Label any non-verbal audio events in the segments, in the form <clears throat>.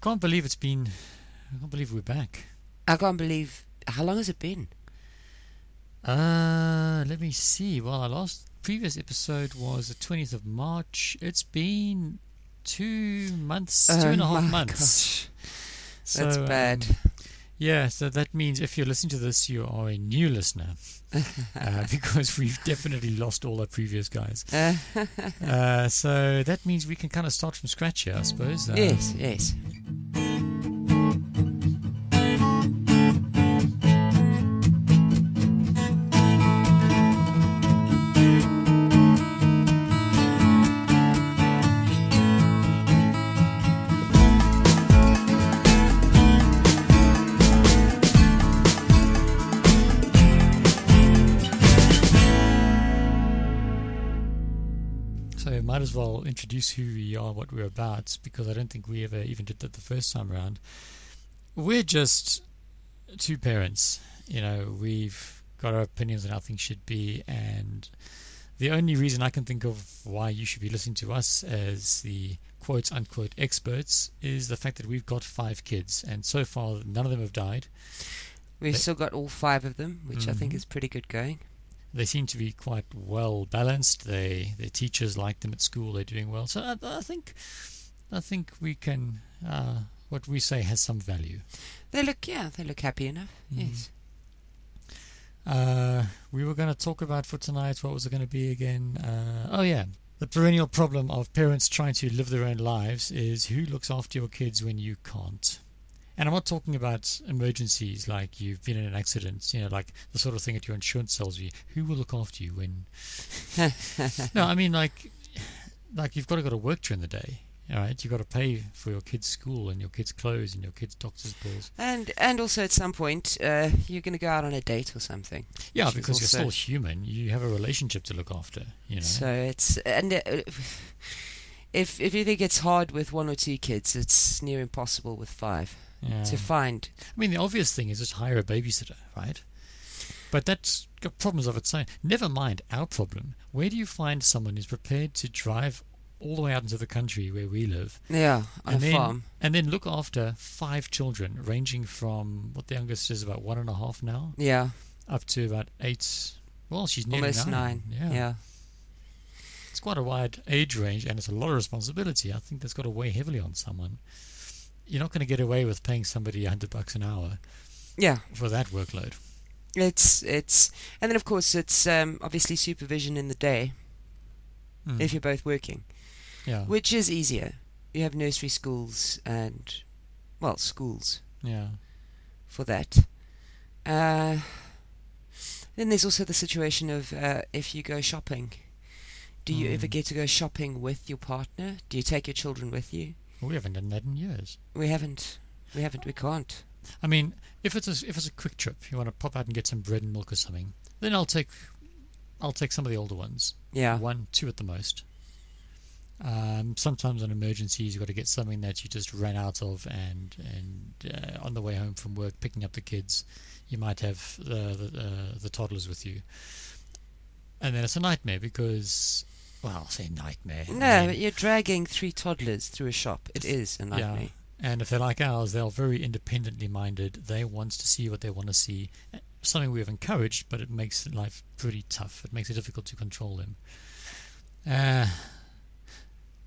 I can't believe it's been. I can't believe we're back. I can't believe. How long has it been? Uh, let me see. Well, our last previous episode was the 20th of March. It's been two months, two Oh and a half my months. gosh. That's bad. um, yeah, so that means if you're listening to this, you are a new listener <laughs> uh, <laughs> because we've definitely lost all our previous guys. <laughs> Uh, Uh, so that means we can kind of start from scratch here, I suppose. Uh, yes, yes. Well introduce who we are, what we're about, because I don't think we ever even did that the first time around. We're just two parents. You know, we've got our opinions on how things should be, and the only reason I can think of why you should be listening to us as the quote unquote experts is the fact that we've got five kids, and so far none of them have died. We've They- still got all five of them, which I think Mhm. is pretty good going. They seem to be quite well balanced. They their teachers like them at school. They're doing well. So I, I think I think we can. Uh, what we say has some value. They look, yeah, they look happy enough. Mhm. Yes. Uh, we were going to talk about for tonight. What was it going to be again? Uh, oh yeah, the perennial problem of parents trying to live their own lives is who looks after your kids when you can't. And I'm not talking about emergencies like you've been in an accident, you know, like the sort of thing that your insurance tells you. Who will look after you when? <laughs> no, I mean like, like you've got to go to work during the day. All right, you've got to pay for your kids' school and your kids' clothes and your kids' doctor's bills. And and also at some point, uh, you're going to go out on a date or something. Yeah, because you're still human. You have a relationship to look after. You know. So it's and uh, if if you think it's hard with one or two kids, it's near impossible with five yeah. to find. I mean, the obvious thing is just hire a babysitter, right? But that's got problems of its own. Never mind our problem. Where do you find someone who's prepared to drive all the way out into the country where we live, Yeah, on and a then farm. and then look after five children, ranging from what the youngest is about one and a half now, Yeah, up to about eight. Well, she's nearly almost nine. Yeah. yeah. it's quite a wide age range, and it's a lot of responsibility. I think that's got to weigh heavily on someone. You're not going to get away with paying somebody a hundred bucks an hour Yeah, for that workload. it's it's and then of course it's um, obviously supervision in the day Mm. if you're both working, yeah, which is easier. You have nursery schools and well schools yeah, for that. Uh, then there's also the situation of uh, if you go shopping. Do you ever Mm. get to go shopping with your partner? Do you take your children with you? We haven't done that in years. We haven't. We haven't. We can't. I mean, if it's a, if it's a quick trip, you want to pop out and get some bread and milk or something, then I'll take I'll take some of the older ones, Yeah. one, two at the most. Um, sometimes on emergencies, you've got to get something that you just ran out of, and and uh, on the way home from work, picking up the kids, you might have the the, uh, the toddlers with you, and then it's a nightmare because, well, I'll say nightmare. I No, mean, you're dragging three toddlers through a shop. It is a Yeah. And if they're like ours, they're very independently minded. They want to see what they want to see. Something we have encouraged, but it makes life pretty tough. It makes it difficult to control them. Uh,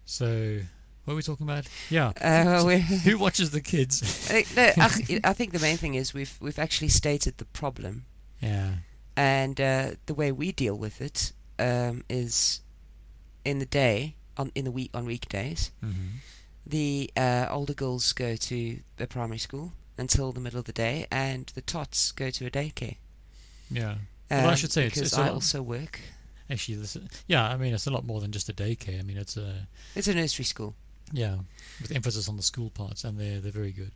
so, what are we talking about? Yeah. Uh, we <laughs> Who watches the kids? I think- no, <laughs> I, I think the main thing is we've we've actually stated the problem, yeah. and uh, the way we deal with it um, is in the day on in the week on weekdays. hmm The uh, older girls go to the primary school until the middle of the day, and the tots go to a daycare. Yeah. Well, I Um, should say it's- because it's a I lot- also work. Actually, this, yeah, I mean, it's a lot more than just a daycare. I mean, it's a, It's a nursery school. Yeah, with emphasis on the school parts, and they're they're very good.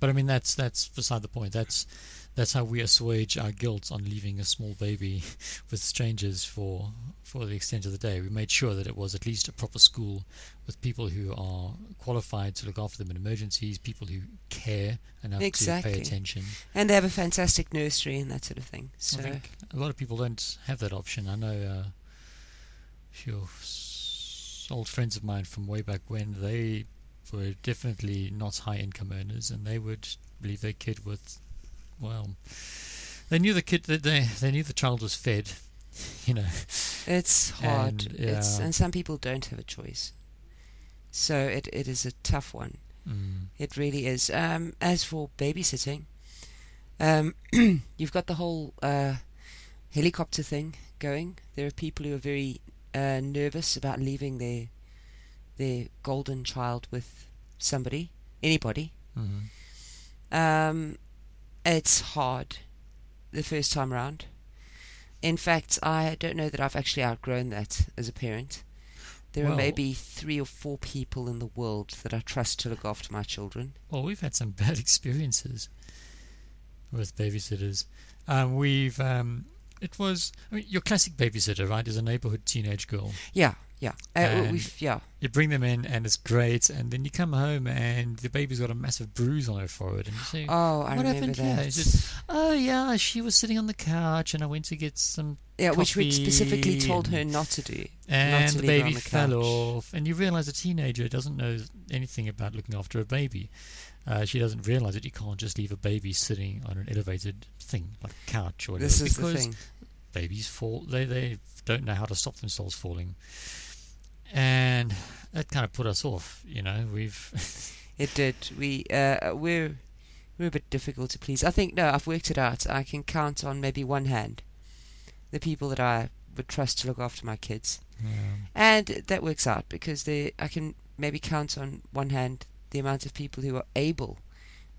But I mean, that's that's beside the point. That's that's how we assuage our guilt on leaving a small baby <laughs> with strangers for for the extent of the day. We made sure that it was at least a proper school with people who are qualified to look after them in emergencies, people who care enough to pay attention. And they have a fantastic nursery and that sort of thing. So I think a lot of people don't have that option. I know uh, a few old friends of mine from way back when they were definitely not high income earners, and they would leave their kid with, well, they knew the kid that they they knew the child was fed, <laughs> you know. It's hard. And, It's and some people don't have a choice. So it, it is a tough one. Mm. It really is. Um, as for babysitting, um, <clears throat> you've got the whole uh, helicopter thing going. There are people who are very uh, nervous about leaving their their golden child with somebody, anybody. hmm Um, it's hard the first time around. In fact, I don't know that I've actually outgrown that as a parent. There are maybe three or four people in the world that I trust to look after my children. Well, we've had some <laughs> bad experiences with babysitters. Um, we've um, it was I mean, your classic babysitter, right? Is a neighborhood teenage girl. Yeah, yeah. Uh, yeah, You bring them in, and it's great, and then you come home, and the baby's got a massive bruise on her forehead, and you say, Oh, I What remember happened that. "Oh yeah, she was sitting on the couch, and I went to get some, yeah, which we specifically told her not to do. and to the leave her on baby the fell off." And you realize a teenager doesn't know anything about looking after a baby. Uh, she doesn't realize that you can't just leave a baby sitting on an elevated thing like a couch or whatever This is the because thing. babies fall. They they don't know how to stop themselves falling, and that kind of put us off. You know, we've <laughs> It did. We uh, we're we're a bit difficult to please. I think no, I've worked it out. I can count on maybe one hand the people that I would trust to look after my kids, um, and that works out because they I can maybe count on one hand the amount of people who are able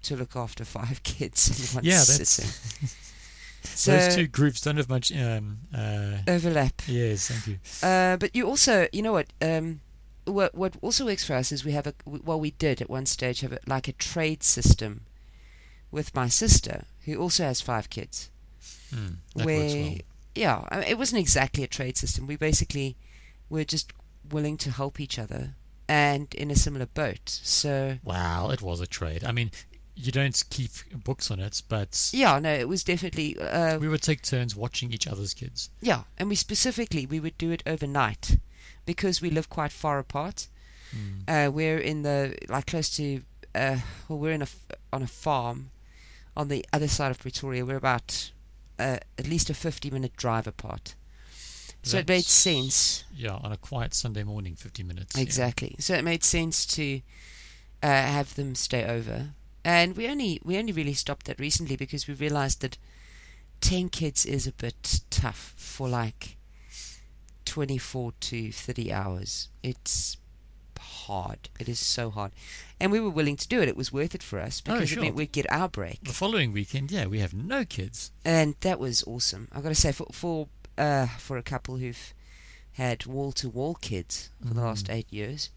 to look after five <laughs> kids in one yeah, that's sitting. <laughs> So those two groups don't have much. Um, uh, overlap. yes, thank you. Uh, but you also, you know what? Um, what what also works for us is we have a well, we did at one stage have a, like a trade system with my sister who also has five kids. Mm, that where works well. yeah, I mean, it wasn't exactly a trade system. We basically were just willing to help each other and in a similar boat. So Wow, it was a trade. I mean, you don't keep books on it, but yeah, no, it was definitely uh, we would take turns watching each other's kids. yeah, and we specifically we would do it overnight because we live quite far apart. Mm. Uh, we're in the like close to uh, well, we're in a on a farm on the other side of Pretoria. We're about uh, at least a fifty-minute drive apart, so it made sense. Yeah, on a quiet Sunday morning, 50 minutes. yeah. Exactly. So it made sense to uh, have them stay over, and we only we only really stopped that recently because we realised that ten kids is a bit tough for like twenty-four to thirty hours. It's hard. It is so hard, and we were willing to do it. It was worth it for us Oh, because sure. it meant we'd get our break, The following weekend, yeah, we have no kids. and that was awesome. i've got to say, for for uh, for a couple who've had wall-to-wall kids for the last Mm. eight years,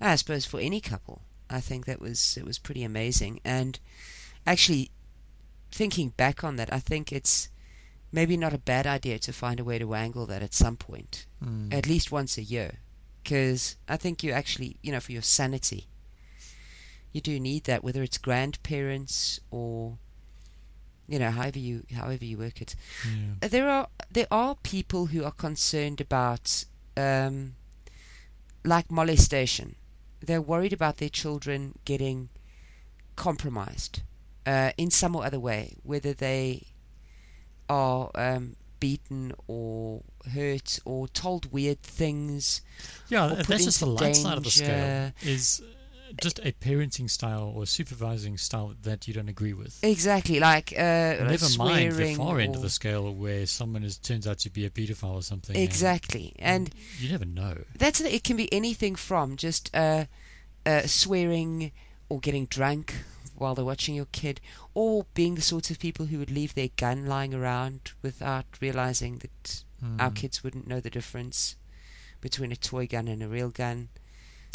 I suppose for any couple, I think that was it was pretty amazing. And actually, thinking back on that, I think it's maybe not a bad idea to find a way to angle that at some point, Mm. at least once a year, because I think you actually, you know, for your sanity, you do need that, whether it's grandparents or you know, however you however you work it. yeah. There are there are people who are concerned about um, like molestation. They're worried about their children getting compromised uh, in some or other way, whether they are um, beaten or hurt or told weird things. Yeah, or th- put that's just the light side of the scale. Is just a parenting style or supervising style that you don't agree with. Exactly, like uh, Never mind the far end of the scale where someone is turns out to be a pedophile or something. Exactly, and you never know. that's it can be anything from just uh, uh, swearing or getting drunk while they're watching your kid, or being the sorts of people who would leave their gun lying around without realizing that our Mm. kids wouldn't know the difference between a toy gun and a real gun.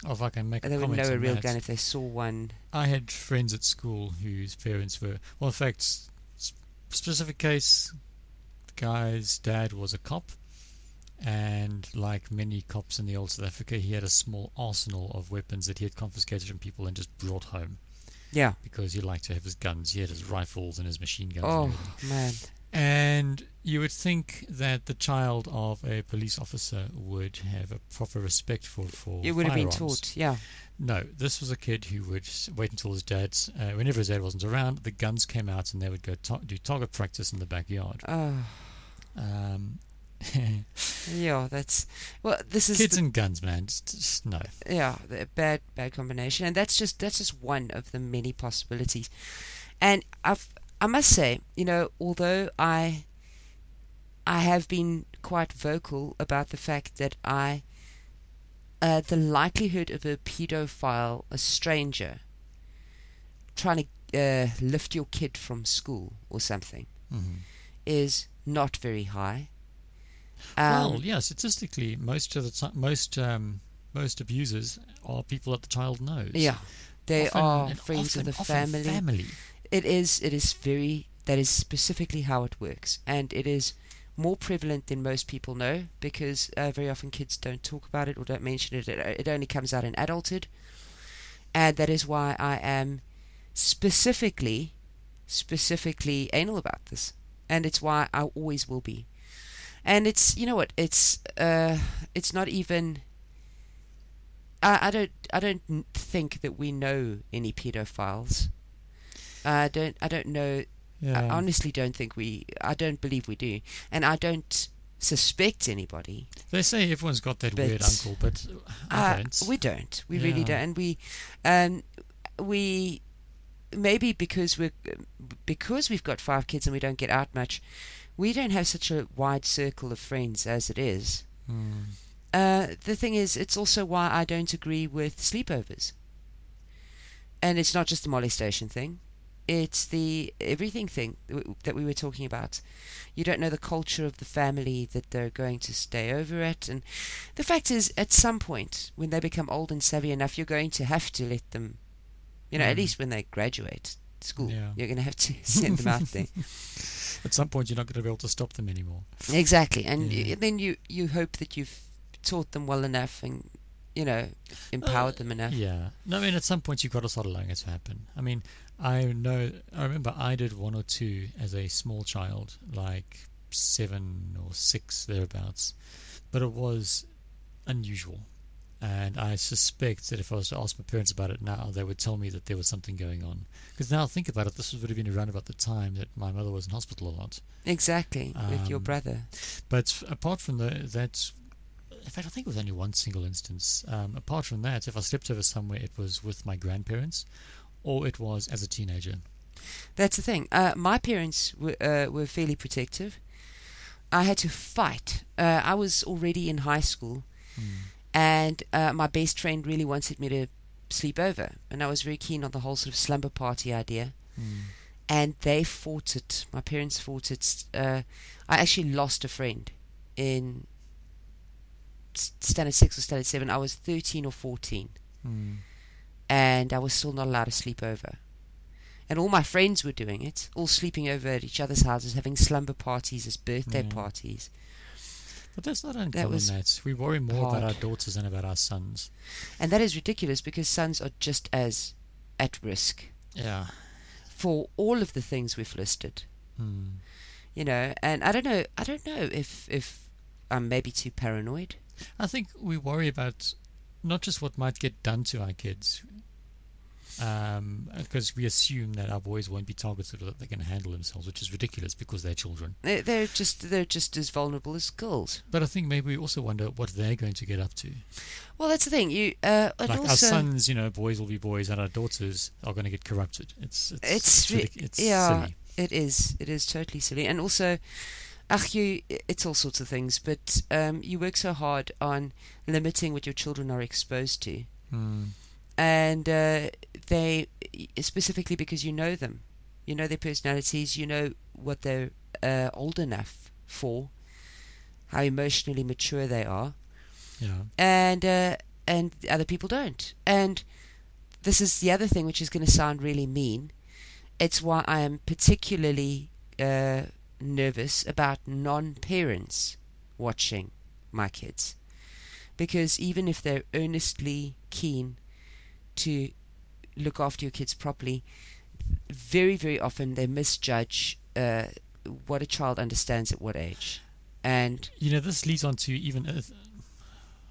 Oh, if I can make a They wouldn't comment know a real that. gun if they saw one. I had friends at school whose parents were, well, in fact, specific case, the guy's dad was a cop, and like many cops in the old South Africa, he had a small arsenal of weapons that he had confiscated from people and just brought home Yeah. because he liked to have his guns. He had his rifles and his machine guns. Oh man. And you would think that the child of a police officer would have a proper respect for for It would have been taught, yeah. No, this was a kid who would wait until his dad's, uh, whenever his dad wasn't around, the guns came out and they would go ta- do target practice in the backyard. Oh, Um, <laughs> yeah, that's well. This is kids the, and guns, man. Just, just no. yeah, bad bad combination, and that's just that's just one of the many possibilities. And I've I must say, you know, although I I have been quite vocal about the fact that I uh, the likelihood of a pedophile, a stranger, trying to uh, lift your kid from school or something Mhm. is not very high. well, Um, yeah, statistically, most of the time, most um, most abusers are people that the child knows. yeah, they Often- are friends often- of the family. Family. It is. It is very. That is specifically how it works, and it is more prevalent than most people know because uh, very often kids don't talk about it or don't mention it. It, it only comes out in adulthood, and that is why I am specifically, specifically anal about this, and it's why I always will be. And it's you know what it's uh it's not even. I, I don't I don't think that we know any pedophiles. I don't. I don't know. Yeah. I honestly don't think we. I don't believe we do, and I don't suspect anybody. they say everyone's got that But- weird uncle, but I Uh, don't. we don't. We really don't. And we, um, we maybe because we're because we've got five kids and we don't get out much, we don't have such a wide circle of friends as it is. Hmm. Uh, the thing is, it's also why I don't agree with sleepovers. And it's not just the molestation thing; it's the everything thing that we- were talking about. You don't know the culture of the family that they're going to stay over at, and the fact is, at some point, when they become old and savvy enough, you're going to have to let them. You know, at Mm. least when they graduate school, Yeah. you're going to have to <laughs> send them out there. <laughs> At some point, you're not going to be able to stop them anymore. Exactly, and Yeah. y then you you hope that you've taught them well enough and you know empowered them enough. Yeah. No, I mean, at some point, you've got to start allowing it to happen. I mean, I know, I remember I did one or two as a small child, like seven or six, thereabouts. But it was unusual. And I suspect that if I was to ask my parents about it now, they would tell me that there was something going on. Because now think about it, this would have been around about the time that my mother was in hospital a lot. Exactly, with your Um, brother. But apart from the, that, in fact, I think it was only one single instance. Um, apart from that, if I slept over somewhere, it was with my grandparents, or it was as a teenager. That's the thing. Uh, my parents were uh, were fairly protective. I had to fight. Uh, I was already in high school, and uh, my best friend really wanted me to sleep over, and I was very keen on the whole sort of slumber party idea. and they fought it. My parents fought it. Uh, I actually lost a friend in standard six or standard seven. I was thirteen or fourteen, Hmm. And I was still not allowed to sleep over. And all my friends were doing it, all sleeping over at each other's houses, having slumber parties as birthday Yeah. parties. But that's not uncommon, was that. We worry more about our daughters than about our sons. And that is ridiculous because sons are just as at risk Yeah. for all of the things we've listed. Hmm. You know, and I don't know. I don't know if if I'm maybe too paranoid. I think we worry about not just what might get done to our kids, because we assume that our boys won't be targeted or that they can handle themselves, which is ridiculous because they're children. They're, just they're just as vulnerable as girls. But I think maybe we also wonder what they're going to get up to. Well, that's the thing. You uh, like our sons, you know, boys will be boys, and our daughters are going to get corrupted. It's it's It's ridic- it's yeah. silly. it is it is totally silly, and also, ach, you it's all sorts of things. But um, you work so hard on limiting what your children are exposed to, Hmm. And uh, they specifically because you know them, you know their personalities, you know what they're uh, old enough for, how emotionally mature they are. Yeah. and uh, and other people don't. And this is the other thing, which is going to sound really mean. It's why I am particularly uh, nervous about non-parents watching my kids, because even if they're earnestly keen to look after your kids properly, very very often they misjudge uh, what a child understands at what age, and You know, this leads on to even, a th-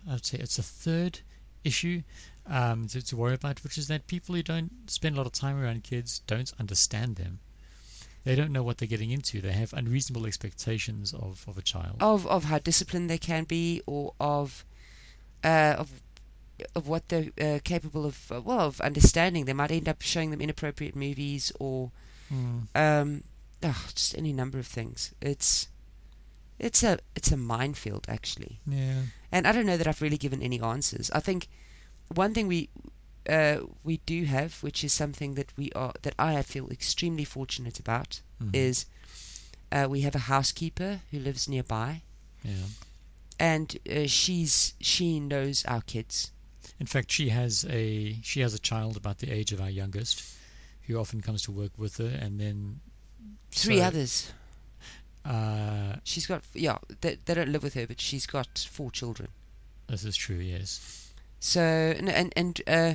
I'd say it's a third issue um, to, to worry about, which is that people who don't spend a lot of time around kids don't understand them. They don't know what they're getting into. They have unreasonable expectations of, of a child. of of how disciplined they can be, or of uh, of of what they're uh, capable of. Uh, well, of understanding. They might end up showing them inappropriate movies, or Mm. um, oh, just any number of things. It's it's a it's a minefield actually, Yeah. and I don't know that I've really given any answers. I think one thing we uh, we do have, which is something that we are that I feel extremely fortunate about, Mhm. is uh, we have a housekeeper who lives nearby, Yeah. and uh, she's she knows our kids. In fact, she has a she has a child about the age of our youngest, who often comes to work with her, and then Three so, others. Uh, She's got yeah. They, they don't live with her, but she's got four children. this is true. Yes. So and and, and uh,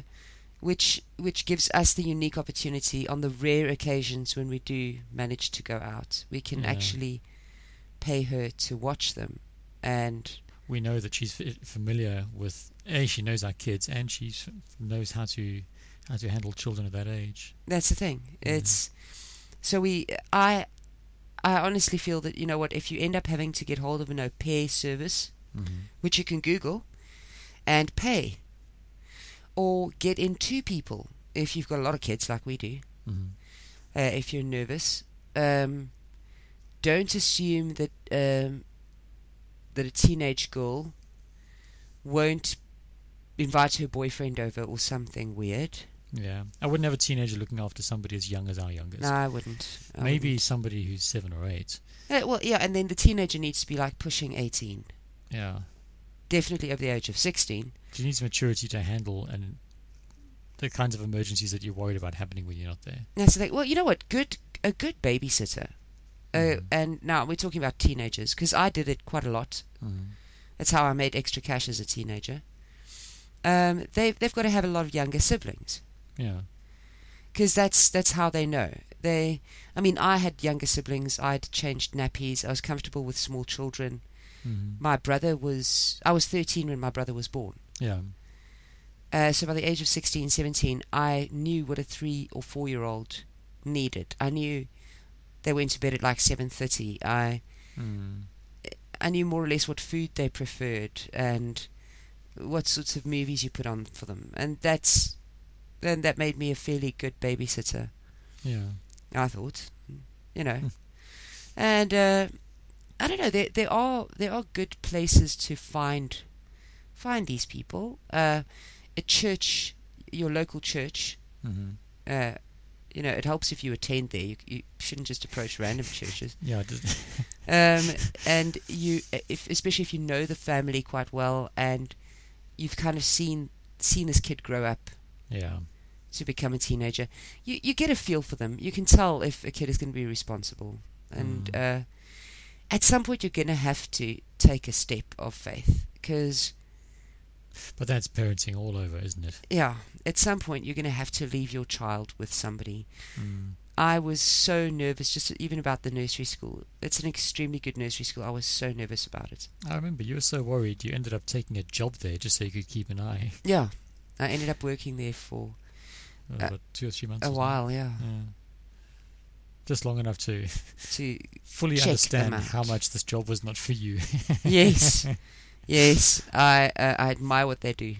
which which gives us the unique opportunity on the rare occasions when we do manage to go out, we can Yeah. actually pay her to watch them, and we know that she's familiar with a she knows our kids and she knows how to how to handle children of that age that's the thing. Yeah. It's so we I I honestly feel that you know what if you end up having to get hold of an au pair service, mm-hmm. which you can Google, and pay, or get in two people if you've got a lot of kids like we do. Mm-hmm. uh, if you're nervous. Um, don't assume that um, that a teenage girl won't invite her boyfriend over or something weird. yeah i wouldn't have a teenager looking after somebody as young as our youngest No, I wouldn't. I maybe somebody who's seven or eight wouldn't. Uh, well, yeah, and then the teenager needs to be like pushing 18, yeah definitely over the age of 16. she needs maturity to handle and the kinds of emergencies that you're worried about happening when you're not there That's the thing. Well, you know what? Good, a good babysitter. Uh, Mhm. and now we're talking about teenagers because I did it quite a lot. mm-hmm. That's how I made extra cash as a teenager. Um, they they've got to have a lot of younger siblings. yeah because that's that's how they know. They, I mean, I had younger siblings. I'd changed nappies. I was comfortable with small children. mm-hmm. My brother was. I was 13 when my brother was born. yeah Uh, so by the age of 16, 17, I knew what a three or four year old needed. I knew they went to bed at like 7:30. I mm. I knew more or less what food they preferred and what sorts of movies you put on for them, and that's then that made me a fairly good babysitter. yeah I thought, you know, Hmm. and uh, I don't know. There there are there are good places to find find these people. Uh, a church, your local church. mm-hmm. Uh, you know, it helps if you attend there. You, you shouldn't just approach random churches. <laughs> yeah <laughs> Um, and you, if, especially if you know the family quite well, and you've kind of seen seen this kid grow up yeah to become a teenager, you you get a feel for them. You can tell if a kid is going to be responsible, and Mm. uh, at some point you're going to have to take a step of faith because but that's parenting all over isn't it yeah, at some point you're going to have to leave your child with somebody. mm. I was so nervous, just even about the nursery school. It's an extremely good nursery school. I was so nervous about it. i remember you were so worried you ended up taking a job there just so you could keep an eye Yeah, I ended up working there for uh, Uh, two or three months a while. Yeah, Yeah. Just long enough to to fully understand how much this job was not for you. yes, <laughs> yes. I uh, I admire what they do.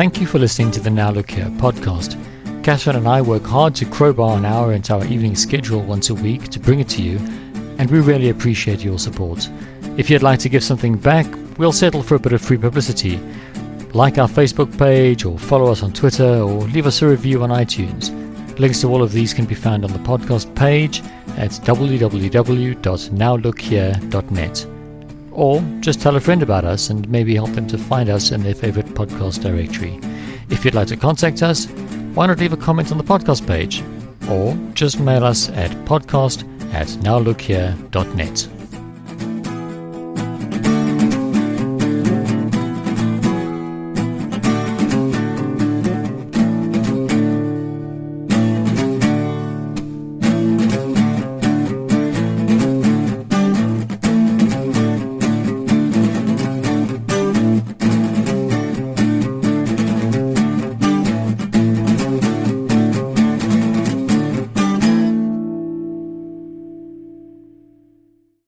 Thank you for listening to the Now Look Here podcast. Catherine and I work hard to crowbar an hour into our evening schedule once a week to bring it to you, and we really appreciate your support. If you'd like to give something back, we'll settle for a bit of free publicity. Like our Facebook page, or follow us on Twitter, or leave us a review on iTunes. Links to all of these can be found on the podcast page at www.nowlookhere.net. Or just tell a friend about us and maybe help them to find us in their favorite podcast directory. If you'd like to contact us, why not leave a comment on the podcast page? Or just mail us at podcast at nowlookhere.net.